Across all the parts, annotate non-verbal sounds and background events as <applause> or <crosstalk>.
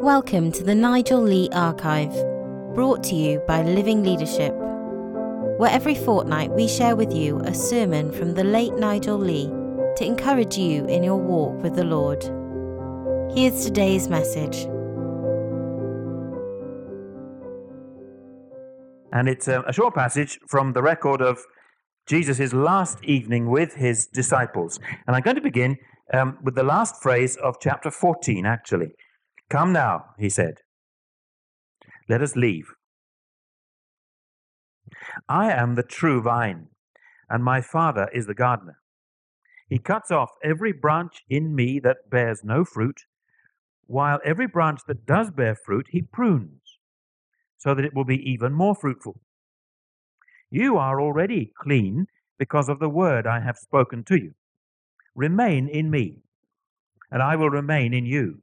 Welcome to the Nigel Lee Archive, brought to you by Living Leadership, where every fortnight we share with you a sermon from the late Nigel Lee to encourage you in your walk with the Lord. Here's today's message. And it's a, short passage from the record of Jesus' last evening with his disciples. And I'm going to begin um, with the last phrase of chapter 14, actually. Come now, he said. Let us leave. I am the true vine, and my Father is the gardener. He cuts off every branch in me that bears no fruit, while every branch that does bear fruit he prunes, so that it will be even more fruitful. You are already clean because of the word I have spoken to you. Remain in me, and I will remain in you.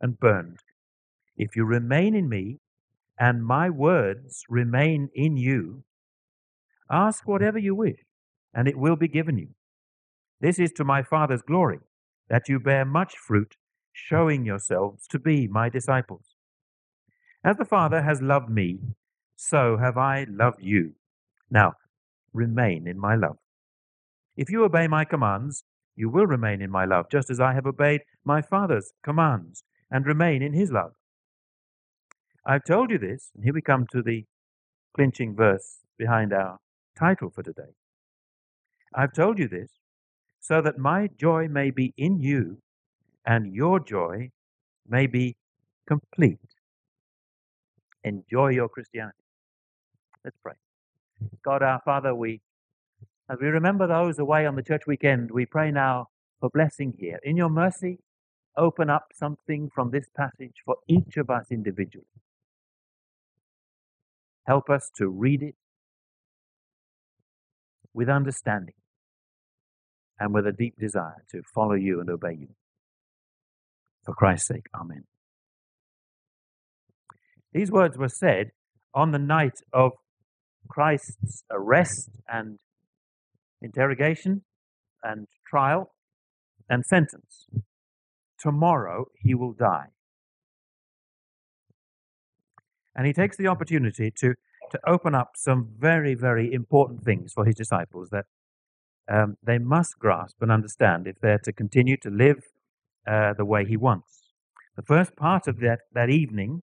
and burned. If you remain in me, and my words remain in you, ask whatever you wish, and it will be given you. This is to my Father's glory, that you bear much fruit, showing yourselves to be my disciples. As the Father has loved me, so have I loved you. Now, remain in my love. If you obey my commands, you will remain in my love, just as I have obeyed my Father's commands and remain in his love. I've told you this, and here we come to the clinching verse behind our title for today. I've told you this so that my joy may be in you and your joy may be complete. Enjoy your Christianity. Let's pray. God our Father, we as we remember those away on the church weekend, we pray now for blessing here. In your mercy, open up something from this passage for each of us individually. Help us to read it with understanding and with a deep desire to follow you and obey you. For Christ's sake, Amen. These words were said on the night of Christ's arrest and interrogation and trial and sentence. Tomorrow he will die. And he takes the opportunity to, to open up some very, very important things for his disciples that um, they must grasp and understand if they're to continue to live uh, the way he wants. The first part of that, that evening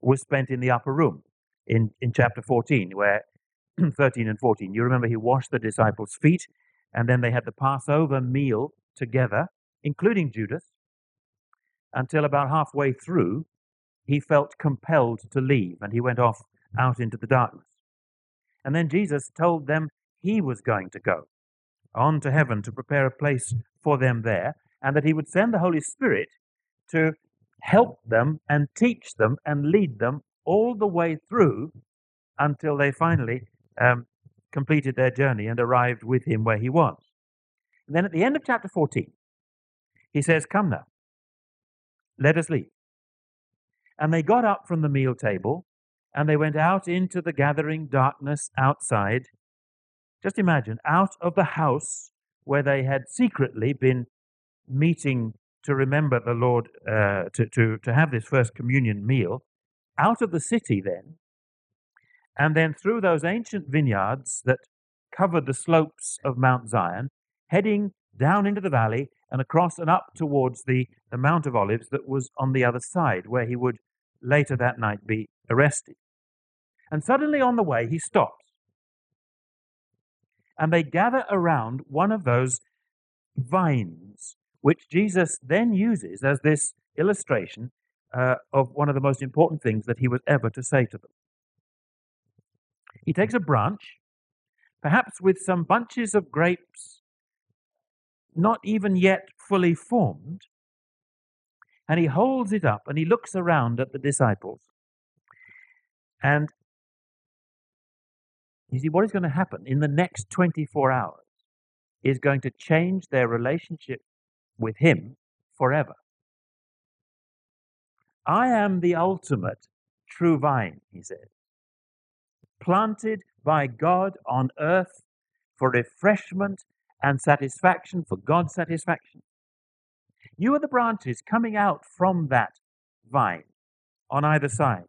was spent in the upper room in, in chapter 14, where <clears throat> 13 and 14. You remember he washed the disciples' feet, and then they had the Passover meal together, including Judas, until about halfway through, he felt compelled to leave and he went off out into the darkness. And then Jesus told them he was going to go on to heaven to prepare a place for them there, and that he would send the Holy Spirit to help them and teach them and lead them all the way through until they finally um, completed their journey and arrived with him where he was. And then at the end of chapter 14, he says, Come now, let us leave. And they got up from the meal table and they went out into the gathering darkness outside. Just imagine, out of the house where they had secretly been meeting to remember the Lord, uh, to, to, to have this first communion meal, out of the city then, and then through those ancient vineyards that covered the slopes of Mount Zion, heading down into the valley and across and up towards the, the Mount of Olives that was on the other side, where he would later that night be arrested. And suddenly on the way, he stops. And they gather around one of those vines, which Jesus then uses as this illustration uh, of one of the most important things that he was ever to say to them. He takes a branch, perhaps with some bunches of grapes not even yet fully formed. And he holds it up and he looks around at the disciples. And you see, what is going to happen in the next 24 hours is going to change their relationship with him forever. I am the ultimate true vine, he says, planted by God on earth for refreshment and satisfaction, for God's satisfaction. You are the branches coming out from that vine on either side.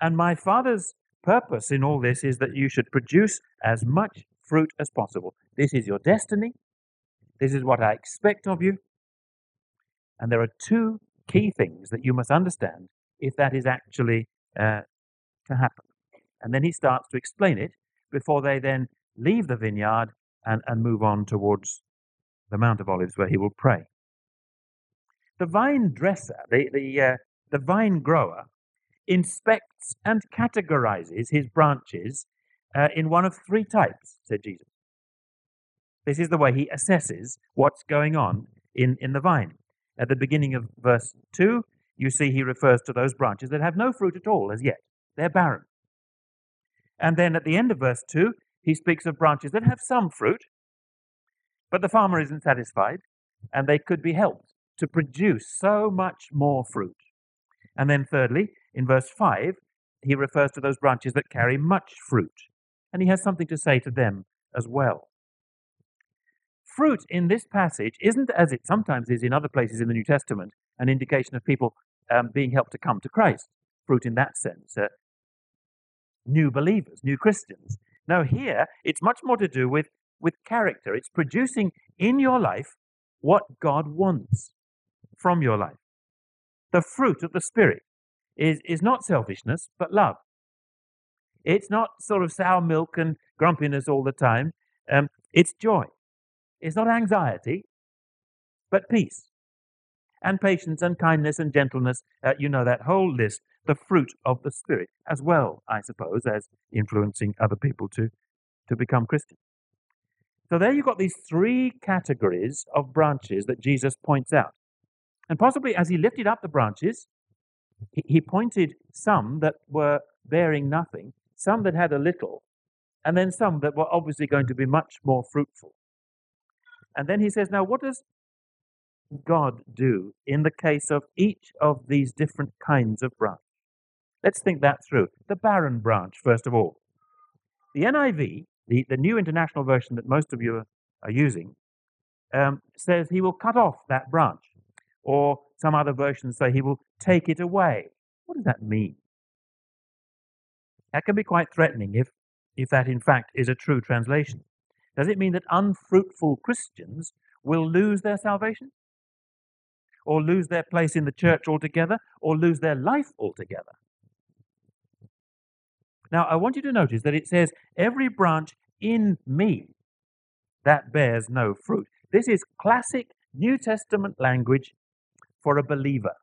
And my Father's purpose in all this is that you should produce as much fruit as possible. This is your destiny. This is what I expect of you. And there are two key things that you must understand if that is actually uh, to happen. And then he starts to explain it before they then leave the vineyard and, and move on towards the Mount of Olives where he will pray. The vine dresser, the, the, uh, the vine grower, inspects and categorizes his branches uh, in one of three types, said Jesus. This is the way he assesses what's going on in, in the vine. At the beginning of verse 2, you see he refers to those branches that have no fruit at all as yet. They're barren. And then at the end of verse 2, he speaks of branches that have some fruit, but the farmer isn't satisfied, and they could be helped to produce so much more fruit. And then, thirdly, in verse 5, he refers to those branches that carry much fruit, and he has something to say to them as well. Fruit in this passage isn't, as it sometimes is in other places in the New Testament, an indication of people um, being helped to come to Christ. Fruit in that sense, uh, new believers, new Christians. No, here it's much more to do with, with character. It's producing in your life what God wants from your life. The fruit of the Spirit is, is not selfishness, but love. It's not sort of sour milk and grumpiness all the time. Um, it's joy. It's not anxiety, but peace and patience and kindness and gentleness. Uh, you know that whole list, the fruit of the Spirit, as well, I suppose, as influencing other people to, to become Christians. So there you've got these three categories of branches that Jesus points out. And possibly as he lifted up the branches, he, he pointed some that were bearing nothing, some that had a little, and then some that were obviously going to be much more fruitful. And then he says, Now, what does God do in the case of each of these different kinds of branch? Let's think that through. The barren branch, first of all. The NIV, the, the New International Version that most of you are using, um, says he will cut off that branch. Or some other versions say he will take it away. What does that mean? That can be quite threatening if, if that in fact is a true translation. Does it mean that unfruitful Christians will lose their salvation? Or lose their place in the church altogether? Or lose their life altogether? Now, I want you to notice that it says, Every branch in me that bears no fruit. This is classic New Testament language for a believer,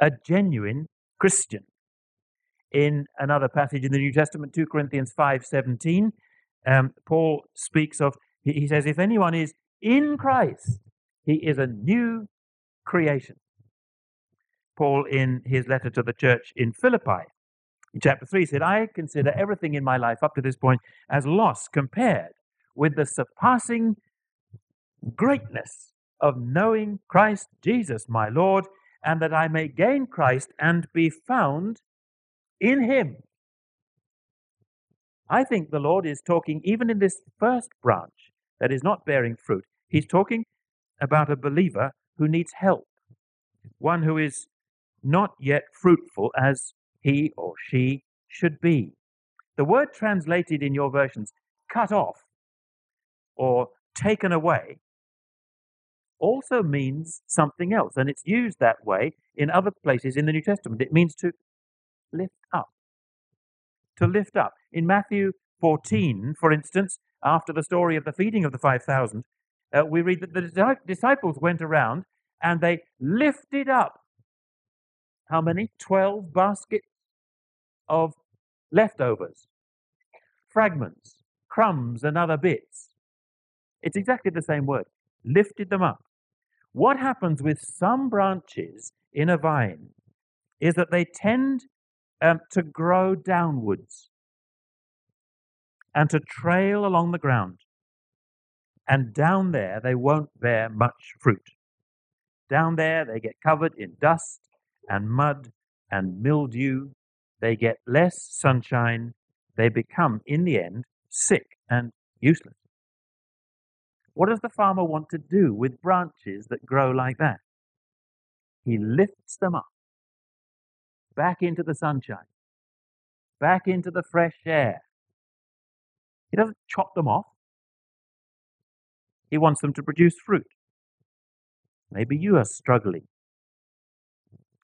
a genuine Christian. In another passage in the New Testament, 2 Corinthians 5:17, um, Paul speaks of he says, "If anyone is in Christ, he is a new creation." Paul, in his letter to the church in Philippi, chapter 3, said, I consider everything in my life up to this point as loss compared with the surpassing greatness of knowing Christ Jesus my Lord, and that I may gain Christ and be found in him. I think the Lord is talking, even in this first branch that is not bearing fruit, he's talking about a believer who needs help, one who is not yet fruitful as he or she should be. The word translated in your versions, cut off or taken away, also means something else. And it's used that way in other places in the New Testament. It means to lift up. To lift up. In Matthew 14, for instance, after the story of the feeding of the 5,000, uh, we read that the disciples went around and they lifted up how many? 12 baskets of leftovers, fragments, crumbs, and other bits. It's exactly the same word. Lifted them up. what happens with some branches in a vine is that they tend um, to grow downwards and to trail along the ground. And down there, they won't bear much fruit. Down there, they get covered in dust and mud and mildew. They get less sunshine. They become, in the end, sick and useless. What does the farmer want to do with branches that grow like that? He lifts them up back into the sunshine, back into the fresh air. He doesn't chop them off. He wants them to produce fruit. Maybe you are struggling,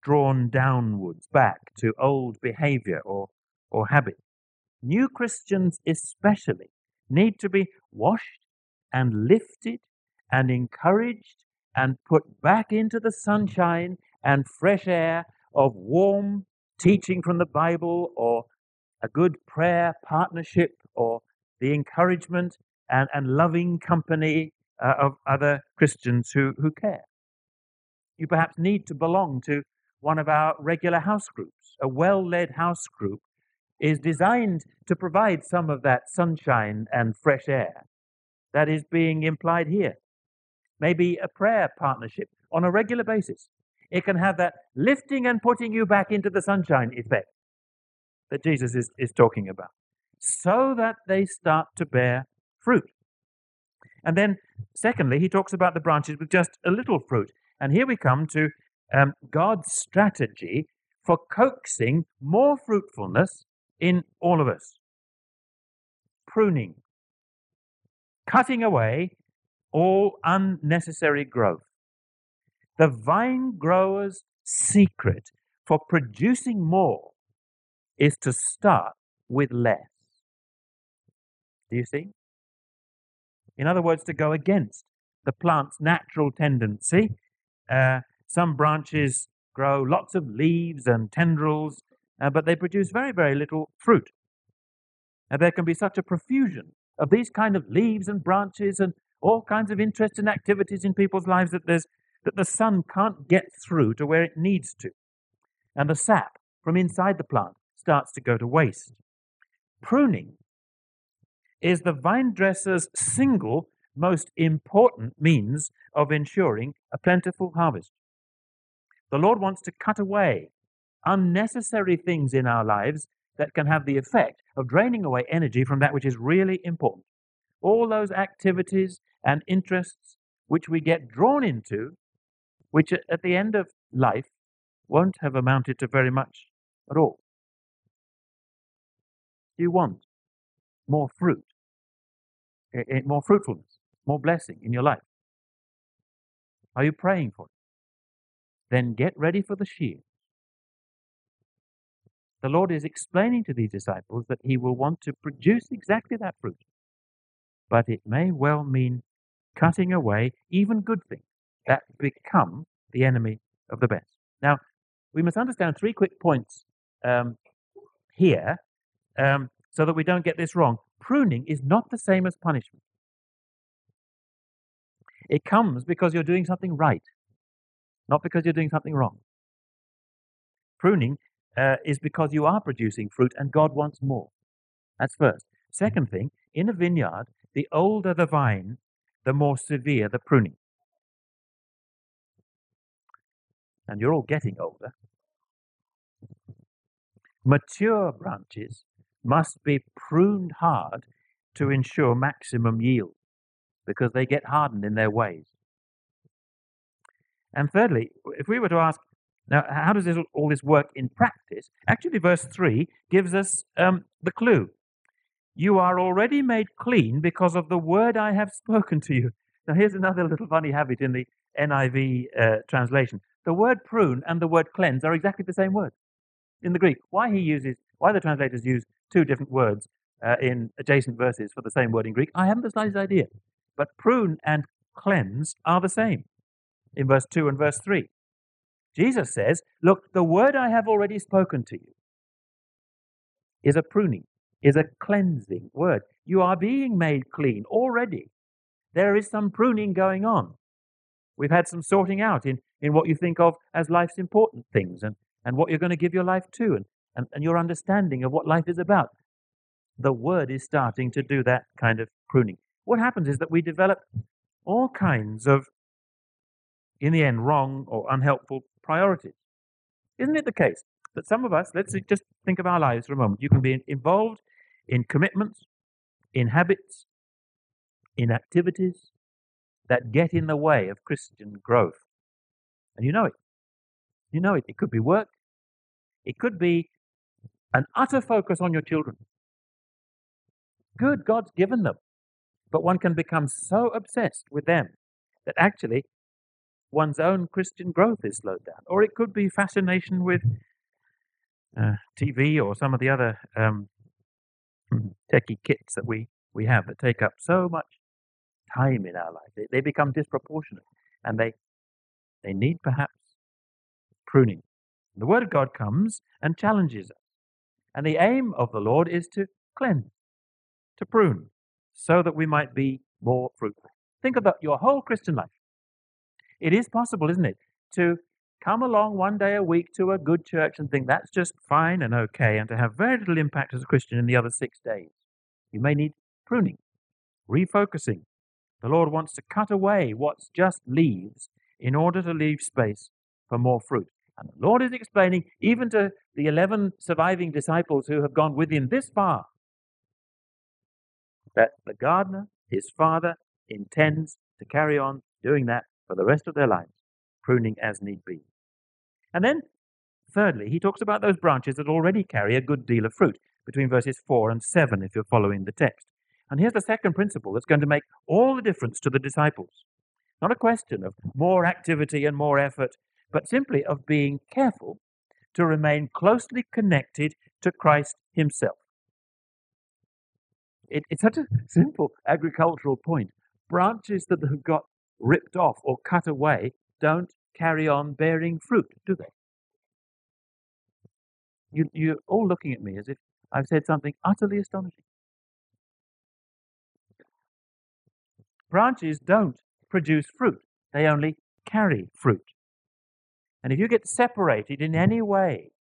drawn downwards back to old behavior or, or habit. New Christians, especially, need to be washed and lifted and encouraged and put back into the sunshine and fresh air of warm teaching from the Bible or a good prayer partnership or the encouragement and, and loving company uh, of other Christians who, who care. You perhaps need to belong to one of our regular house groups. A well led house group is designed to provide some of that sunshine and fresh air that is being implied here. Maybe a prayer partnership on a regular basis. It can have that lifting and putting you back into the sunshine effect that Jesus is, is talking about, so that they start to bear fruit. And then, secondly, he talks about the branches with just a little fruit. And here we come to um, God's strategy for coaxing more fruitfulness in all of us pruning, cutting away all unnecessary growth. The vine grower's secret for producing more is to start with less. Do you see? In other words, to go against the plant's natural tendency. Uh, some branches grow lots of leaves and tendrils, uh, but they produce very, very little fruit. And there can be such a profusion of these kind of leaves and branches and all kinds of interests and activities in people's lives that there's that the sun can't get through to where it needs to. And the sap from inside the plant starts to go to waste. Pruning is the vine dresser's single most important means of ensuring a plentiful harvest. The Lord wants to cut away unnecessary things in our lives that can have the effect of draining away energy from that which is really important. All those activities and interests which we get drawn into which at the end of life won't have amounted to very much at all. You want more fruit, more fruitfulness, more blessing in your life? Are you praying for it? Then get ready for the shears. The Lord is explaining to these disciples that He will want to produce exactly that fruit, but it may well mean cutting away even good things that become the enemy of the best. Now, we must understand three quick points um, here um, so that we don't get this wrong. Pruning is not the same as punishment. It comes because you're doing something right, not because you're doing something wrong. Pruning uh, is because you are producing fruit and God wants more. That's first. Second thing, in a vineyard, the older the vine, the more severe the pruning. and you're all getting older, mature branches must be pruned hard to ensure maximum yield because they get hardened in their ways. And thirdly, if we were to ask, now, how does this, all this work in practice? Actually, verse 3 gives us um, the clue. You are already made clean because of the word I have spoken to you. Now, here's another little funny habit in the NIV uh, translation. The word prune and the word cleanse are exactly the same word in the Greek. Why he uses, why the translators use two different words uh, in adjacent verses for the same word in Greek, I haven't the slightest idea. But prune and cleanse are the same in verse 2 and verse 3. Jesus says, Look, the word I have already spoken to you is a pruning, is a cleansing word. You are being made clean already. There is some pruning going on. We've had some sorting out in, in what you think of as life's important things and, and what you're going to give your life to and, and, and your understanding of what life is about. The Word is starting to do that kind of pruning. What happens is that we develop all kinds of, in the end, wrong or unhelpful priorities. Isn't it the case that some of us, let's just think of our lives for a moment, you can be involved in commitments, in habits, in activities, that get in the way of Christian growth. And you know it. You know it. It could be work. It could be an utter focus on your children. Good, God's given them. But one can become so obsessed with them that actually one's own Christian growth is slowed down. Or it could be fascination with uh, TV or some of the other um, <clears throat> techie kits that we, we have that take up so much time in our life. They, they become disproportionate and they, they need perhaps pruning. The Word of God comes and challenges us. And the aim of the Lord is to cleanse, to prune, so that we might be more fruitful. Think about your whole Christian life. It is possible, isn't it, to come along one day a week to a good church and think that's just fine and okay, and to have very little impact as a Christian in the other six days. You may need pruning, refocusing, the Lord wants to cut away what's just leaves in order to leave space for more fruit. And the Lord is explaining, even to the 11 surviving disciples who have gone with him this far, that the gardener, his father, intends to carry on doing that for the rest of their lives, pruning as need be. And then, thirdly, he talks about those branches that already carry a good deal of fruit, between verses 4 and 7, if you're following the text. And here's the second principle that's going to make all the difference to the disciples. Not a question of more activity and more effort, but simply of being careful to remain closely connected to Christ Himself. It, it's such a simple agricultural point. Branches that have got ripped off or cut away don't carry on bearing fruit, do they? You, you're all looking at me as if I've said something utterly astonishing. Branches don't produce fruit, they only carry fruit. And if you get separated in any way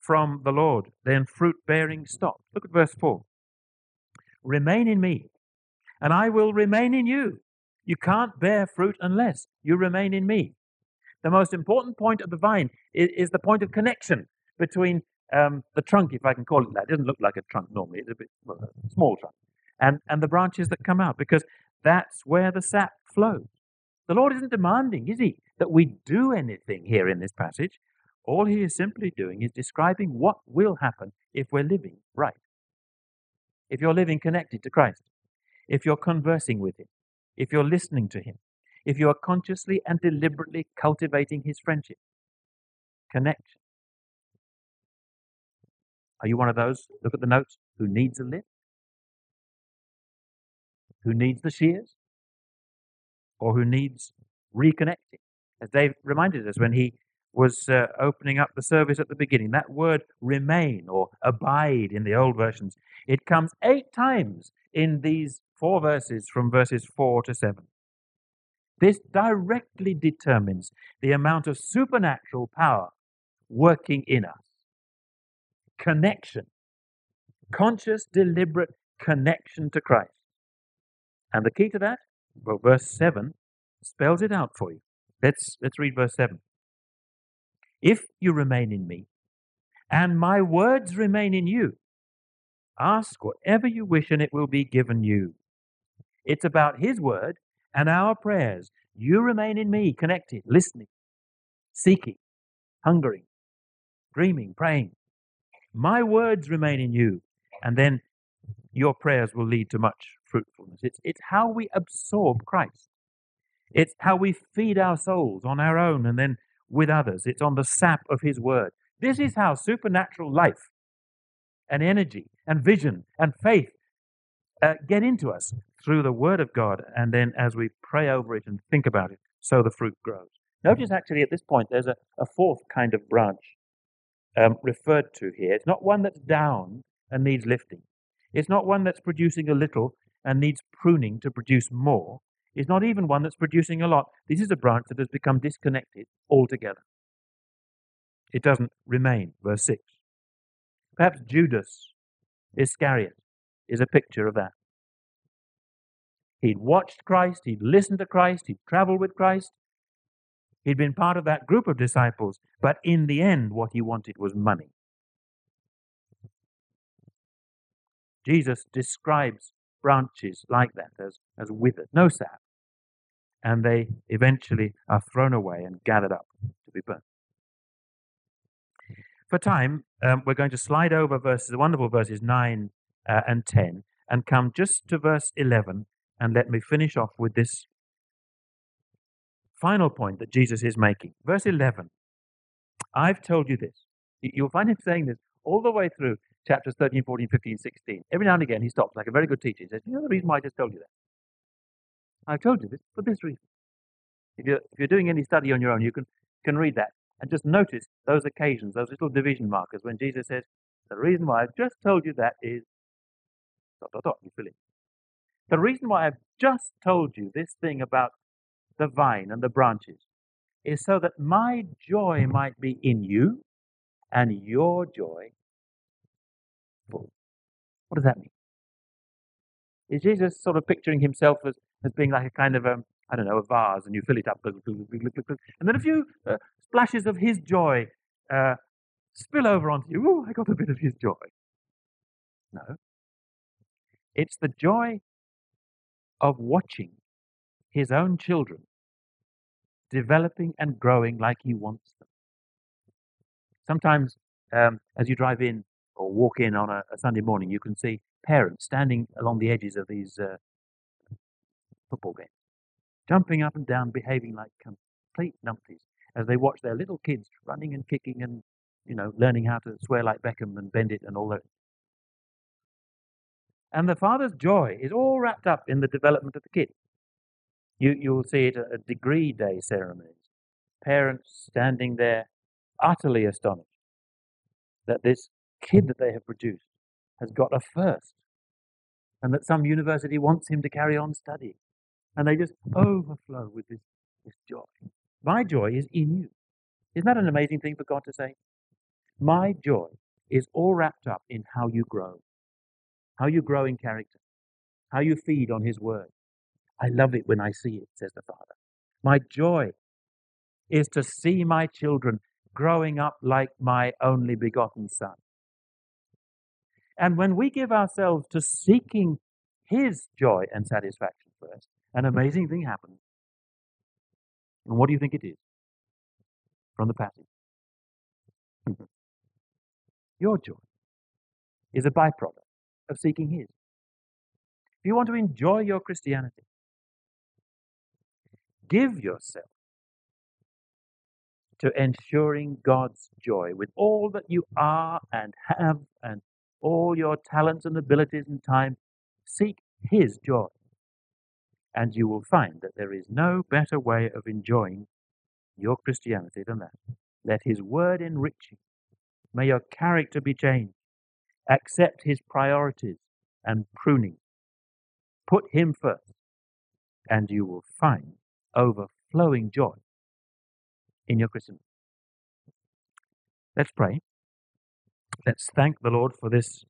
from the Lord, then fruit bearing stops. Look at verse 4. Remain in me, and I will remain in you. You can't bear fruit unless you remain in me. The most important point of the vine is, is the point of connection between um, the trunk, if I can call it that. It doesn't look like a trunk normally, it's a bit well, a small trunk, and, and the branches that come out, because that's where the sap flows. The Lord isn't demanding, is He, that we do anything here in this passage. All He is simply doing is describing what will happen if we're living right. If you're living connected to Christ, if you're conversing with Him, if you're listening to Him, if you are consciously and deliberately cultivating His friendship. Connection. Are you one of those, look at the notes, who needs a lift? who needs the shears or who needs reconnecting. As Dave reminded us when he was uh, opening up the service at the beginning, that word remain or abide in the old versions, it comes eight times in these four verses from verses 4 to 7. This directly determines the amount of supernatural power working in us. Connection, conscious, deliberate connection to Christ. And the key to that, well, verse 7 spells it out for you. Let's, let's read verse 7. If you remain in me, and my words remain in you, ask whatever you wish, and it will be given you. It's about His word and our prayers. You remain in me, connected, listening, seeking, hungering, dreaming, praying. My words remain in you, and then your prayers will lead to much fruitfulness. It's, it's how we absorb Christ. It's how we feed our souls on our own and then with others. It's on the sap of His Word. This is how supernatural life and energy and vision and faith uh, get into us through the Word of God. And then as we pray over it and think about it, so the fruit grows. Notice actually at this point there's a, a fourth kind of branch um, referred to here. It's not one that's down and needs lifting. It's not one that's producing a little and needs pruning to produce more. Is not even one that's producing a lot. This is a branch that has become disconnected altogether. It doesn't remain. Verse 6. Perhaps Judas Iscariot is a picture of that. He'd watched Christ, he'd listened to Christ, he'd traveled with Christ, he'd been part of that group of disciples, but in the end, what he wanted was money. Jesus describes branches like that as, as withered, no sap, and they eventually are thrown away and gathered up to be burnt. For time, um, we're going to slide over verses, the wonderful verses 9 uh, and 10, and come just to verse 11, and let me finish off with this final point that Jesus is making. Verse 11 I've told you this. You'll find him saying this all the way through chapters 13, 14, 15, 16. Every now and again, he stops like a very good teacher. He says, You know the reason why I just told you that? I've told you this for this reason. If you're, if you're doing any study on your own, you can, can read that and just notice those occasions, those little division markers when Jesus says, The reason why I've just told you that is dot dot dot, you fill in. The reason why I've just told you this thing about the vine and the branches is so that my joy might be in you and your joy full. What does that mean? Is Jesus sort of picturing himself as, as being like a kind of a, I don't know, a vase and you fill it up, and then a few uh, splashes of his joy uh, spill over onto you. Oh, I got a bit of his joy. No. It's the joy of watching his own children developing and growing like he wants them. Sometimes, um, as you drive in or walk in on a, a, Sunday morning, you can see parents standing along the edges of these uh, football games, jumping up and down, behaving like complete numpties, as they watch their little kids running and kicking and, you know, learning how to swear like Beckham and bend it and all that. And the father's joy is all wrapped up in the development of the kid. You, you'll see it at degree day ceremonies. Parents standing there utterly astonished that this kid that they have produced has got a first and that some university wants him to carry on studying. And they just overflow with this, this joy. My joy is in you. Isn't that an amazing thing for God to say? My joy is all wrapped up in how you grow, how you grow in character, how you feed on His Word. I love it when I see it, says the Father. My joy is to see my children growing up like my only begotten Son. And when we give ourselves to seeking His joy and satisfaction first, an amazing thing happens. And what do you think it is? From the passage. <laughs> Your joy is a byproduct of seeking His. If you want to enjoy your Christianity, give yourself to ensuring God's joy with all that you are and have and all your talents and abilities and time. Seek His joy and you will find that there is no better way of enjoying your Christianity than that. Let His word enrich you. May your character be changed. Accept His priorities and pruning. Put Him first, and you will find overflowing joy in your Christian. Let's pray. Let's thank the Lord for this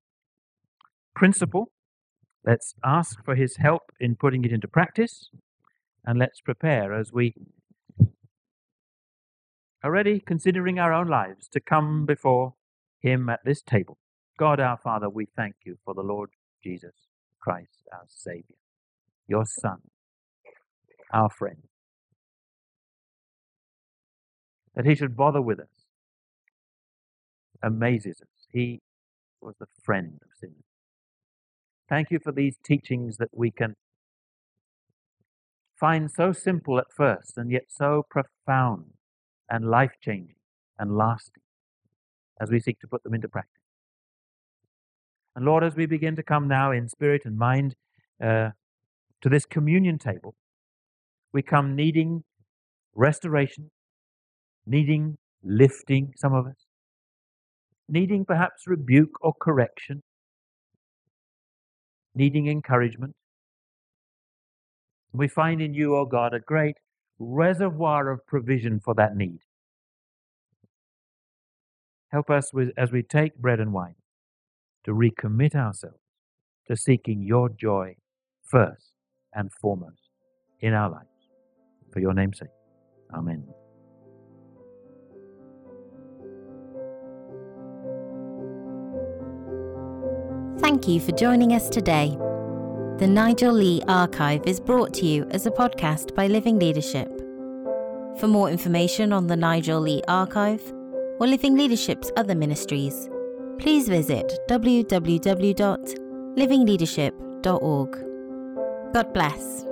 principle Let's ask for his help in putting it into practice, and let's prepare as we are ready, considering our own lives, to come before him at this table. God our Father, we thank you for the Lord Jesus Christ, our Savior, your Son, our friend. That he should bother with us amazes us. He was the friend of sinners. Thank you for these teachings that we can find so simple at first and yet so profound and life changing and lasting as we seek to put them into practice. And Lord, as we begin to come now in spirit and mind uh, to this communion table, we come needing restoration, needing lifting, some of us, needing perhaps rebuke or correction, needing encouragement, We find in you, O God, a great reservoir of provision for that need. Help us with, as we take bread and wine to recommit ourselves to seeking your joy first and foremost in our lives. For your name's sake. Amen. Thank you for joining us today. The Nigel Lee Archive is brought to you as a podcast by Living Leadership. For more information on the Nigel Lee Archive or Living Leadership's other ministries, please visit www.livingleadership.org. God bless.